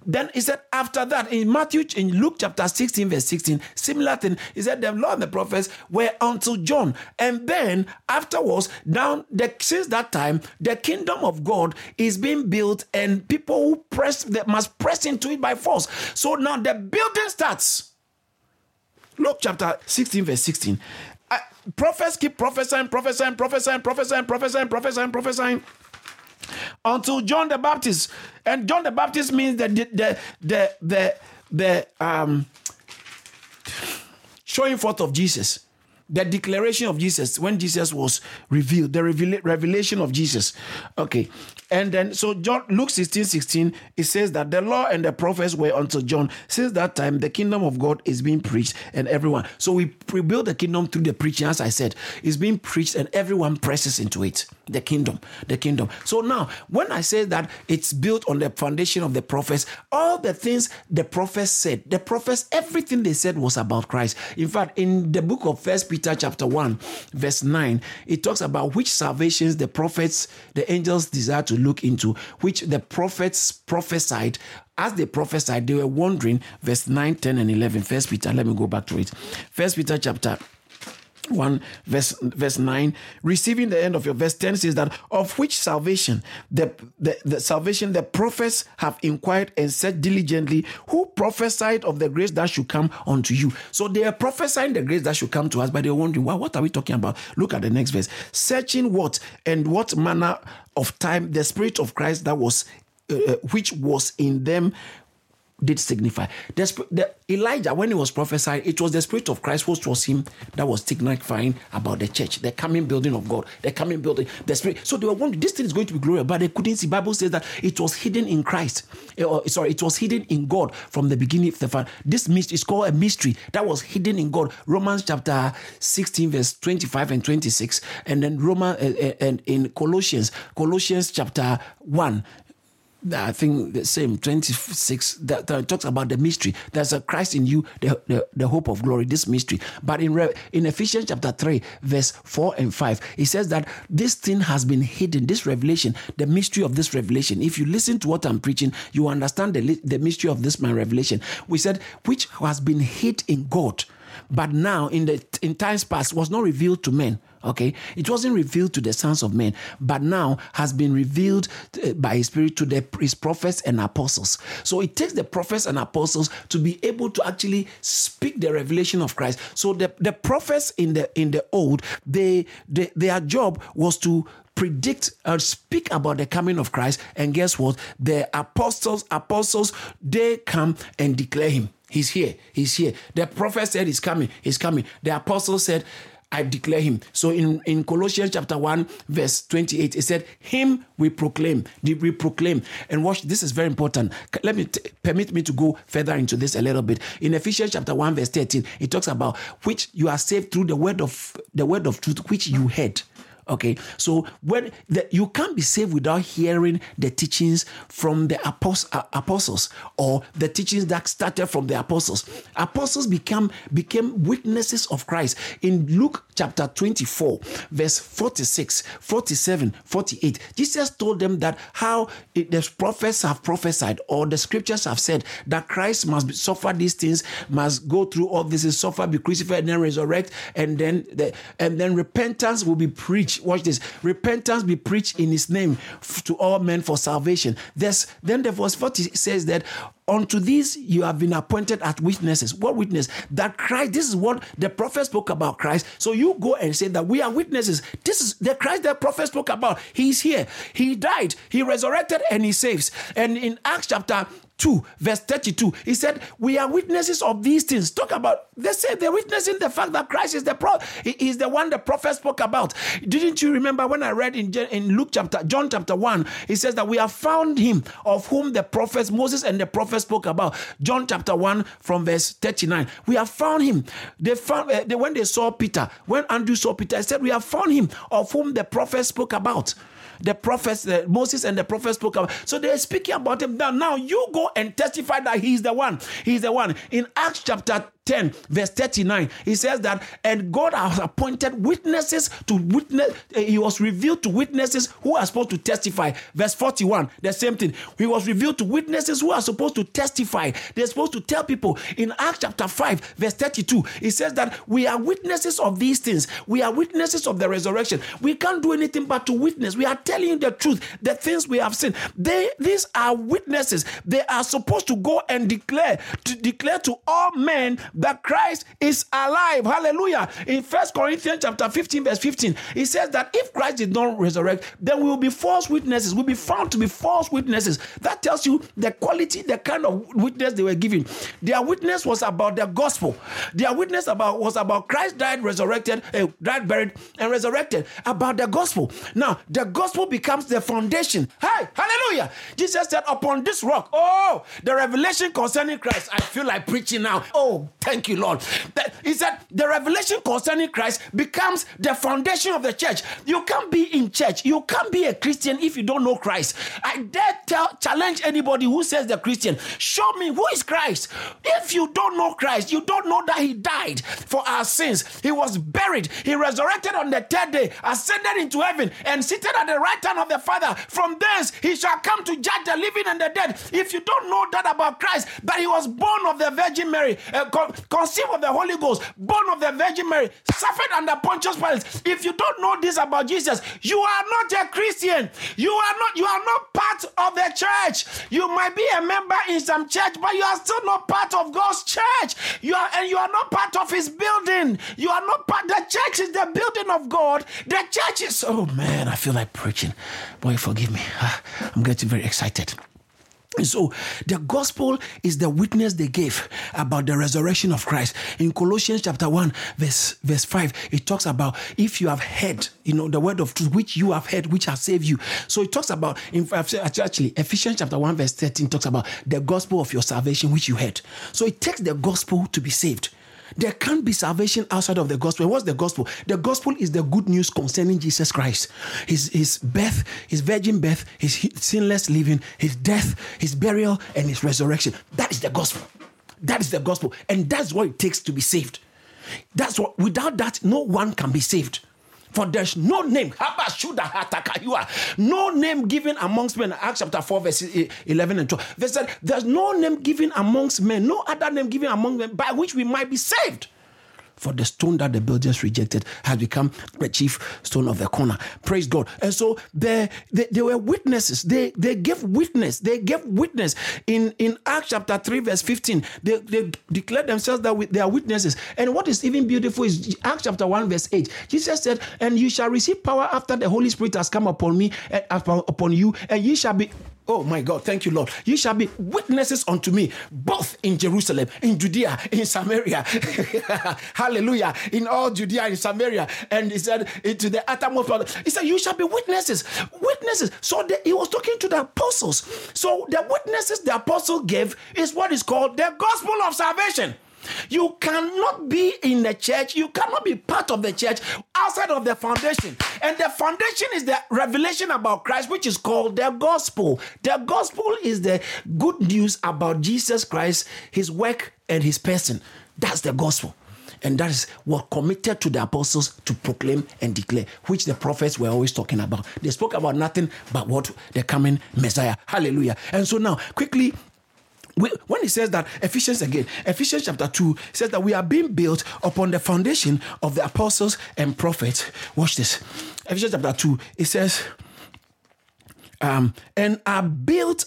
Then he said, after that, in Matthew, in Luke chapter 16, verse 16, similar thing, he said, the law and the prophets were unto John. And then afterwards, down the since that time, the kingdom of God is being built, and people who press must press into it by force. So now the building starts. Luke chapter 16, verse 16. Uh, prophets keep prophesying, prophesying, prophesying, prophesying, prophesying, prophesying, prophesying until John the Baptist. And John the Baptist means that the the the the, the um showing forth of Jesus. The declaration of Jesus when Jesus was revealed, the revelation of Jesus. Okay. And then, so John, Luke 16 16, it says that the law and the prophets were until John. Since that time, the kingdom of God is being preached and everyone. So we, we build the kingdom through the preaching, as I said, it's being preached and everyone presses into it the kingdom, the kingdom. So now, when I say that it's built on the foundation of the prophets, all the things the prophets said, the prophets, everything they said was about Christ. In fact, in the book of First Peter, chapter 1, verse 9, it talks about which salvations the prophets, the angels desire to look into, which the prophets prophesied as they prophesied, they were wondering, verse 9, 10, and 11. First Peter, let me go back to it. First Peter chapter 1 verse verse 9 receiving the end of your verse 10 says that of which salvation the, the, the salvation the prophets have inquired and said diligently who prophesied of the grace that should come unto you. So they are prophesying the grace that should come to us but they're wondering well, what are we talking about? Look at the next verse. Searching what and what manner of time the spirit of christ that was uh, uh which was in them did signify. The, the, Elijah, when he was prophesying, it was the Spirit of Christ which was him that was signifying about the church, the coming building of God, the coming building, the Spirit. So they were wondering, this thing is going to be glorious, but they couldn't see. Bible says that it was hidden in Christ. Uh, sorry, it was hidden in God from the beginning of the fact. This mystery is called a mystery that was hidden in God. Romans chapter 16, verse 25 and 26. And then Roman uh, uh, and in Colossians, Colossians chapter 1, I think the same 26 that, that, talks about the mystery. There's a Christ in you, the, the, the hope of glory, this mystery. But in in Ephesians chapter 3, verse 4 and 5, it says that this thing has been hidden, this revelation, the mystery of this revelation. If you listen to what I'm preaching, you understand the, the mystery of this my revelation. We said, which has been hid in God, but now in the in times past was not revealed to men Okay, it wasn't revealed to the sons of men, but now has been revealed uh, by His Spirit to the His prophets and apostles. So it takes the prophets and apostles to be able to actually speak the revelation of Christ. So the, the prophets in the in the old, they, they their job was to predict or speak about the coming of Christ. And guess what? The apostles, apostles, they come and declare him. He's here. He's here. The prophet said he's coming. He's coming. The apostle said I declare him. So in, in Colossians chapter 1, verse 28, it said, Him we proclaim. We proclaim? And watch, this is very important. Let me t- permit me to go further into this a little bit. In Ephesians chapter 1, verse 13, it talks about which you are saved through the word of the word of truth which you heard. Okay, so when the, you can't be saved without hearing the teachings from the uh, apostles or the teachings that started from the apostles. Apostles become became witnesses of Christ. In Luke chapter 24, verse 46, 47, 48, Jesus told them that how it, the prophets have prophesied or the scriptures have said that Christ must suffer these things, must go through all this, and suffer, be crucified, and then resurrect, and then the, and then repentance will be preached Watch this. Repentance be preached in his name to all men for salvation. There's, then the verse 40 says that Unto these you have been appointed as witnesses. What witness? That Christ, this is what the prophet spoke about Christ. So you go and say that we are witnesses. This is the Christ the prophet spoke about. He's here. He died, he resurrected, and he saves. And in Acts chapter 2, verse 32, he said, We are witnesses of these things. Talk about, they say they're witnessing the fact that Christ is the pro, is the one the prophet spoke about. Didn't you remember when I read in, in Luke chapter, John chapter 1, he says that we have found him of whom the prophets, Moses and the prophets spoke about. John chapter 1 from verse 39. We have found him. They found, uh, they, when they saw Peter, when Andrew saw Peter, he said, We have found him of whom the prophets spoke about the prophets, uh, Moses and the prophets spoke about. So they're speaking about him. Now, now you go and testify that he's the one. He's the one. In Acts chapter 10, verse 39, he says that, and God has appointed witnesses to witness, uh, he was revealed to witnesses who are supposed to testify. Verse 41, the same thing. He was revealed to witnesses who are supposed to testify. They're supposed to tell people. In Acts chapter 5, verse 32, it says that we are witnesses of these things. We are witnesses of the resurrection. We can't do anything but to witness. We are telling you the truth, the things we have seen. They, these are witnesses. They are supposed to go and declare, to declare to all men that Christ is alive. Hallelujah. In First Corinthians chapter 15, verse 15, it says that if Christ did not resurrect, then we will be false witnesses. We'll be found to be false witnesses. That tells you the quality, the kind of witness they were giving. Their witness was about the gospel. Their witness about was about Christ died, resurrected, uh, died, buried, and resurrected. About the gospel. Now, the gospel becomes the foundation. Hey, hallelujah. Jesus said, Upon this rock, oh, the revelation concerning Christ. I feel like preaching now. Oh, Thank you, Lord. That, he said the revelation concerning Christ becomes the foundation of the church. You can't be in church. You can't be a Christian if you don't know Christ. I dare tell, challenge anybody who says they're Christian. Show me who is Christ. If you don't know Christ, you don't know that He died for our sins. He was buried. He resurrected on the third day, ascended into heaven, and seated at the right hand of the Father. From thence He shall come to judge the living and the dead. If you don't know that about Christ, that He was born of the Virgin Mary, uh, conceived of the Holy Ghost, born of the Virgin Mary, suffered under Pontius Pilate. If you don't know this about Jesus, you are not a Christian. You are not. You are not part of the church. You might be a member in some church, but you are still not part of God's church. You are, and you are not part of His building. You are not part. The church is the building of God. The church is. Oh man, I feel like preaching. Boy, forgive me. Ah, I'm getting very excited. So the gospel is the witness they gave about the resurrection of Christ. In Colossians chapter 1, verse, verse 5, it talks about if you have heard, you know, the word of truth which you have heard, which has saved you. So it talks about, in actually, Ephesians chapter 1, verse 13 talks about the gospel of your salvation which you heard. So it takes the gospel to be saved. There can't be salvation outside of the gospel. What's the gospel? The gospel is the good news concerning Jesus Christ. His, his birth, his virgin birth, his sinless living, his death, his burial, and his resurrection. That is the gospel. That is the gospel. And that's what it takes to be saved. That's what without that, no one can be saved. For there's no name, no name given amongst men. Acts chapter 4, verses 11 and 12. They said, There's no name given amongst men, no other name given among men by which we might be saved for the stone that the builders rejected has become the chief stone of the corner. Praise God. And so they, they, they were witnesses. They they gave witness. They gave witness in, in Acts chapter 3, verse 15. They, they declared themselves that they are witnesses. And what is even beautiful is Acts chapter 1, verse 8. Jesus said, And you shall receive power after the Holy Spirit has come upon me, and eh, upon you, and ye shall be Oh my God, thank you, Lord. You shall be witnesses unto me, both in Jerusalem, in Judea, in Samaria. [LAUGHS] Hallelujah. In all Judea and Samaria. And he said, into the uttermost. He said, You shall be witnesses. Witnesses. So the, he was talking to the apostles. So the witnesses the apostle gave is what is called the gospel of salvation. You cannot be in the church, you cannot be part of the church outside of the foundation. And the foundation is the revelation about Christ, which is called the gospel. The gospel is the good news about Jesus Christ, his work, and his person. That's the gospel. And that is what committed to the apostles to proclaim and declare, which the prophets were always talking about. They spoke about nothing but what the coming Messiah. Hallelujah. And so now, quickly, when he says that Ephesians again, Ephesians chapter 2 says that we are being built upon the foundation of the apostles and prophets. Watch this. Ephesians chapter 2, it says, um, and are built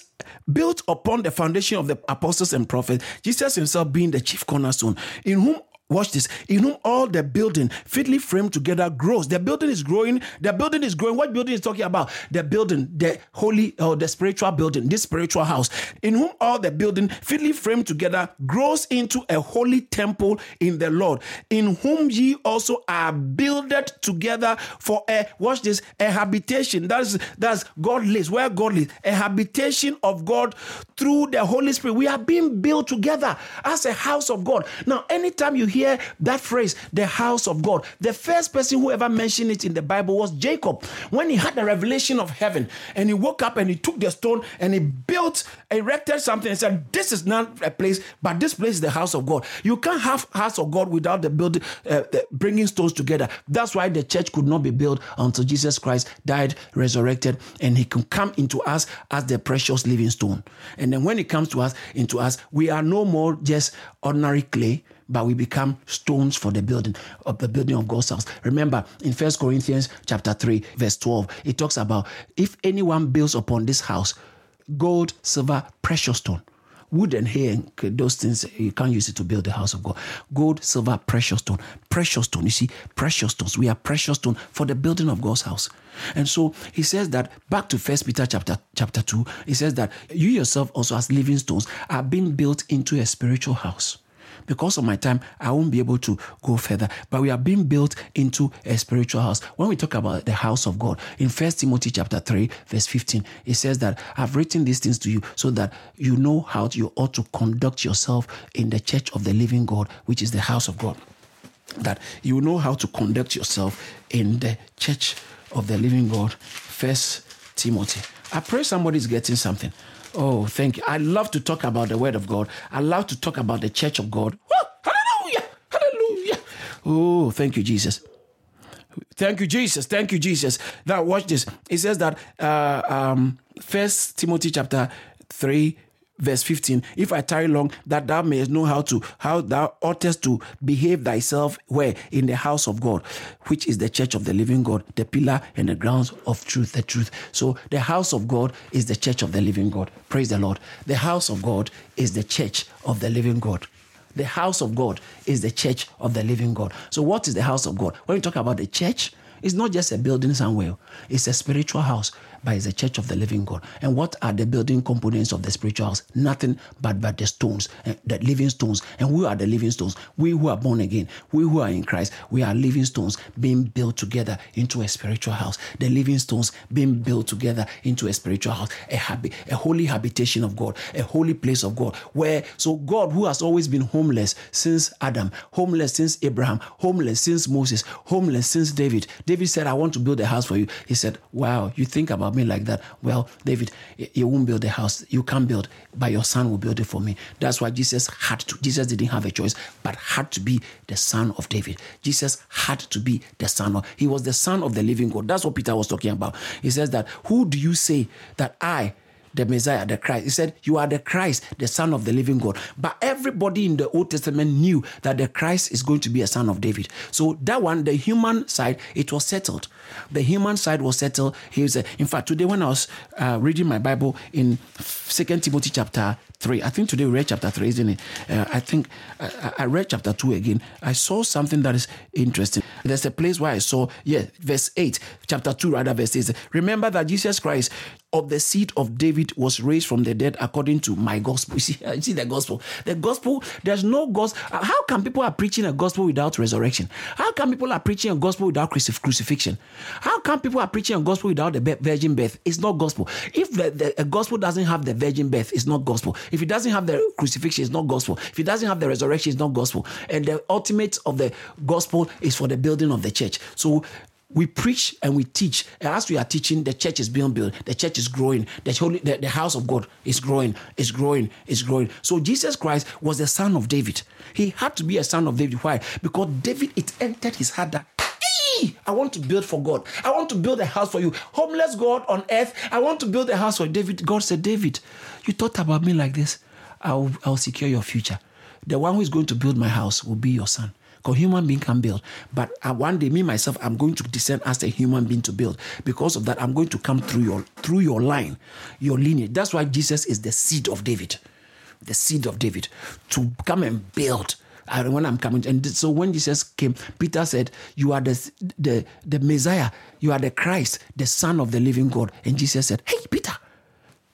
built upon the foundation of the apostles and prophets, Jesus himself being the chief cornerstone, in whom Watch this. In whom all the building fitly framed together grows. The building is growing. The building is growing. What building is talking about? The building, the holy or the spiritual building, this spiritual house. In whom all the building fitly framed together grows into a holy temple in the Lord. In whom ye also are builded together for a watch this a habitation. That's that's God lives. Where God lives, a habitation of God through the Holy Spirit. We are being built together as a house of God. Now, anytime you hear hear that phrase, the house of God, the first person who ever mentioned it in the Bible was Jacob. When he had the revelation of heaven and he woke up and he took the stone and he built, erected something and said, This is not a place, but this place is the house of God. You can't have house of God without the building, uh, bringing stones together. That's why the church could not be built until Jesus Christ died, resurrected, and he can come into us as the precious living stone. And then when he comes to us, into us, we are no more just ordinary clay but we become stones for the building of the building of God's house. Remember in First Corinthians chapter 3, verse 12, it talks about if anyone builds upon this house, gold, silver, precious stone wood and hay and those things you can't use it to build the house of god. Gold silver precious stone precious stone. You see precious stones. We are precious stone for the building of god's house. And so he says that back to first peter chapter chapter 2 he says that you yourself also as living stones are being built into a spiritual house because of my time, I won't be able to go further. But we are being built into a spiritual house. When we talk about the house of God, in First Timothy chapter 3, verse 15, it says that I've written these things to you so that you know how you ought to conduct yourself in the church of the living God, which is the house of God. That you know how to conduct yourself in the church of the living God. First Timothy. I pray somebody's getting something. Oh, thank you. I love to talk about the Word of God. I love to talk about the Church of God. hallelujah! Hallelujah! Oh, thank you, Jesus. Thank you, Jesus. Thank you, Jesus. Now, watch this. It says that uh, um, First Timothy chapter three verse 15 if i tarry long that thou mayest know how to how thou oughtest to behave thyself where? In the house of god which is the church of the living god the pillar and the grounds of truth the truth. So the house of god is the church of the living god. Praise the lord. The house of god is the church of the living god. The house of god is the church of the living god. So what is the house of god? When we talk about the church it's not just a building somewhere. It's a spiritual house. But it's the church of the living God. And what are the building components of the spiritual house? Nothing but, but the stones, eh, the living stones. And who are the living stones? We who are born again, we who are in Christ, we are living stones being built together into a spiritual house. The living stones being built together into a spiritual house, a, habi- a holy habitation of God, a holy place of God. Where, so God, who has always been homeless since Adam, homeless since Abraham, homeless since Moses, homeless since David. David said, I want to build a house for you. He said, Wow, you think about me like that. Well, David, you won't build a house. You can't build, but your son will build it for me. That's why Jesus had to. Jesus didn't have a choice, but had to be the son of David. Jesus had to be the son of, he was the son of the living God. That's what Peter was talking about. He says that, Who do you say that I, the Messiah, the Christ. He said, You are the Christ, the Son of the living God. But everybody in the Old Testament knew that the Christ is going to be a son of David. So that one, the human side, it was settled. The human side was settled. He was, in fact, today when I was uh, reading my Bible in Second Timothy chapter 3, I think today we read chapter 3, isn't it? Uh, I think I, I read chapter 2 again. I saw something that is interesting. There's a place where I saw, yeah, verse 8, chapter 2, rather, verse 8. Remember that Jesus Christ of the seed of David was raised from the dead according to my gospel. [LAUGHS] You see, you see the gospel. The gospel, there's no gospel. How can people are preaching a gospel without resurrection? How can people are preaching a gospel without crucifixion? How can people are preaching a gospel without the virgin birth? It's not gospel. If the, the gospel doesn't have the virgin birth, it's not gospel. If it doesn't have the crucifixion, it's not gospel. If it doesn't have the resurrection, it's not gospel. And the ultimate of the gospel is for the building of the church. So we preach and we teach. And as we are teaching, the church is being built. The church is growing. The holy, the, the house of God is growing, is growing, is growing. So Jesus Christ was the son of David. He had to be a son of David. Why? Because David, it entered his heart that I want to build for God. I want to build a house for you. Homeless God on earth. I want to build a house for David. God said, David, you thought about me like this. I'll, I'll secure your future. The one who is going to build my house will be your son. Because human being can build. But uh, one day, me myself, I'm going to descend as a human being to build. Because of that, I'm going to come through your through your line, your lineage. That's why Jesus is the seed of David. The seed of David. To come and build. And when I'm coming, and so when Jesus came, Peter said, "You are the the the Messiah. You are the Christ, the Son of the Living God." And Jesus said, "Hey, Peter."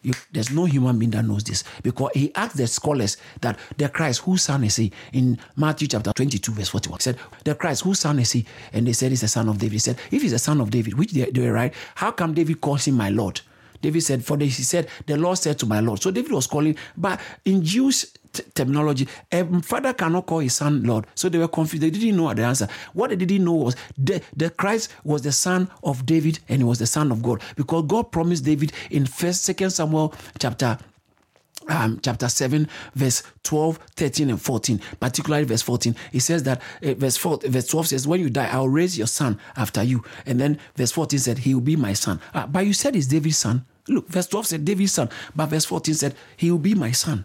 You, there's no human being that knows this because he asked the scholars that the Christ, whose son is he? In Matthew chapter 22, verse 41, he said, The Christ, whose son is he? And they said, He's the son of David. He said, If he's the son of David, which they, they were right, how come David calls him my Lord? David said, For this, he said, The Lord said to my Lord. So David was calling, but in Jews, t- terminology, a father cannot call his son Lord. So they were confused. They didn't know the answer. What they didn't know was the, the Christ was the son of David and he was the son of God. Because God promised David in first, second Samuel chapter um, chapter 7, verse 12, 13, and 14, particularly verse 14, it says that uh, verse 4, verse 12 says, When you die, I'll raise your son after you. And then verse 14 said, He will be my son. Uh, but you said he's David's son. Look, verse 12 said David's son, but verse 14 said, He will be my son.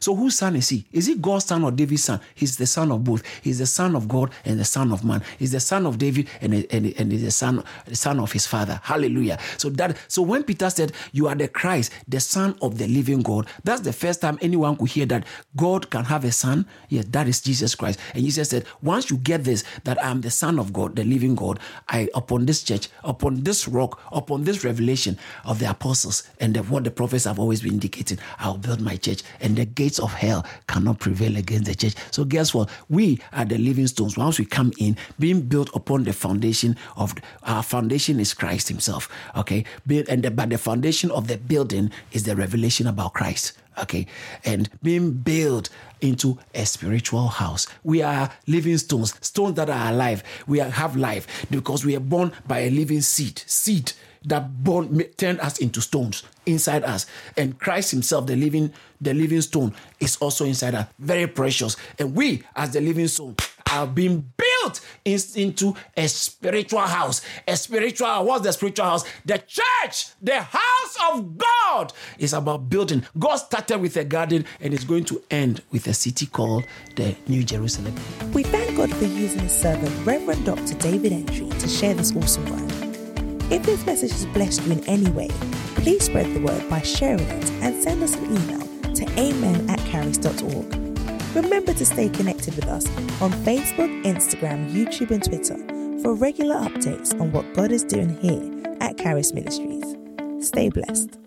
So whose son is he? Is he God's son or David's son? He's the son of both. He's the son of God and the son of man. He's the son of David and, and, and the son, the son of his father. Hallelujah. So that so when Peter said, You are the Christ, the son of the living God, that's the first time anyone could hear that God can have a son. Yes, that is Jesus Christ. And Jesus said, Once you get this, that I'm the son of God, the living God, I upon this church, upon this rock, upon this revelation of the apostles and the, what the prophets have always been indicating, I'll build my church. And the gate gates of hell cannot prevail against the church. So, guess what? We are the living stones. Once we come in, being built upon the foundation of our foundation is Christ Himself. Okay, built and the, but the foundation of the building is the revelation about Christ okay and being built into a spiritual house we are living stones stones that are alive we are, have life because we are born by a living seed seed that born turned us into stones inside us. And christ himself the living the living stone is also inside us. Very precious. And we as the living stone are being built in, into a spiritual house. A spiritual what's the spiritual house? The church the house of god is about building. God started with a garden and is going to end with a city called the new jerusalem. We thank God for using his servant, Reverend Dr. David Entry, to share this awesome word. If this message has blessed you in any way, please spread the word by sharing it and send us an email to amen at caris.org. Remember to stay connected with us on Facebook, Instagram, YouTube, and Twitter for regular updates on what God is doing here at Caris Ministries. Stay blessed.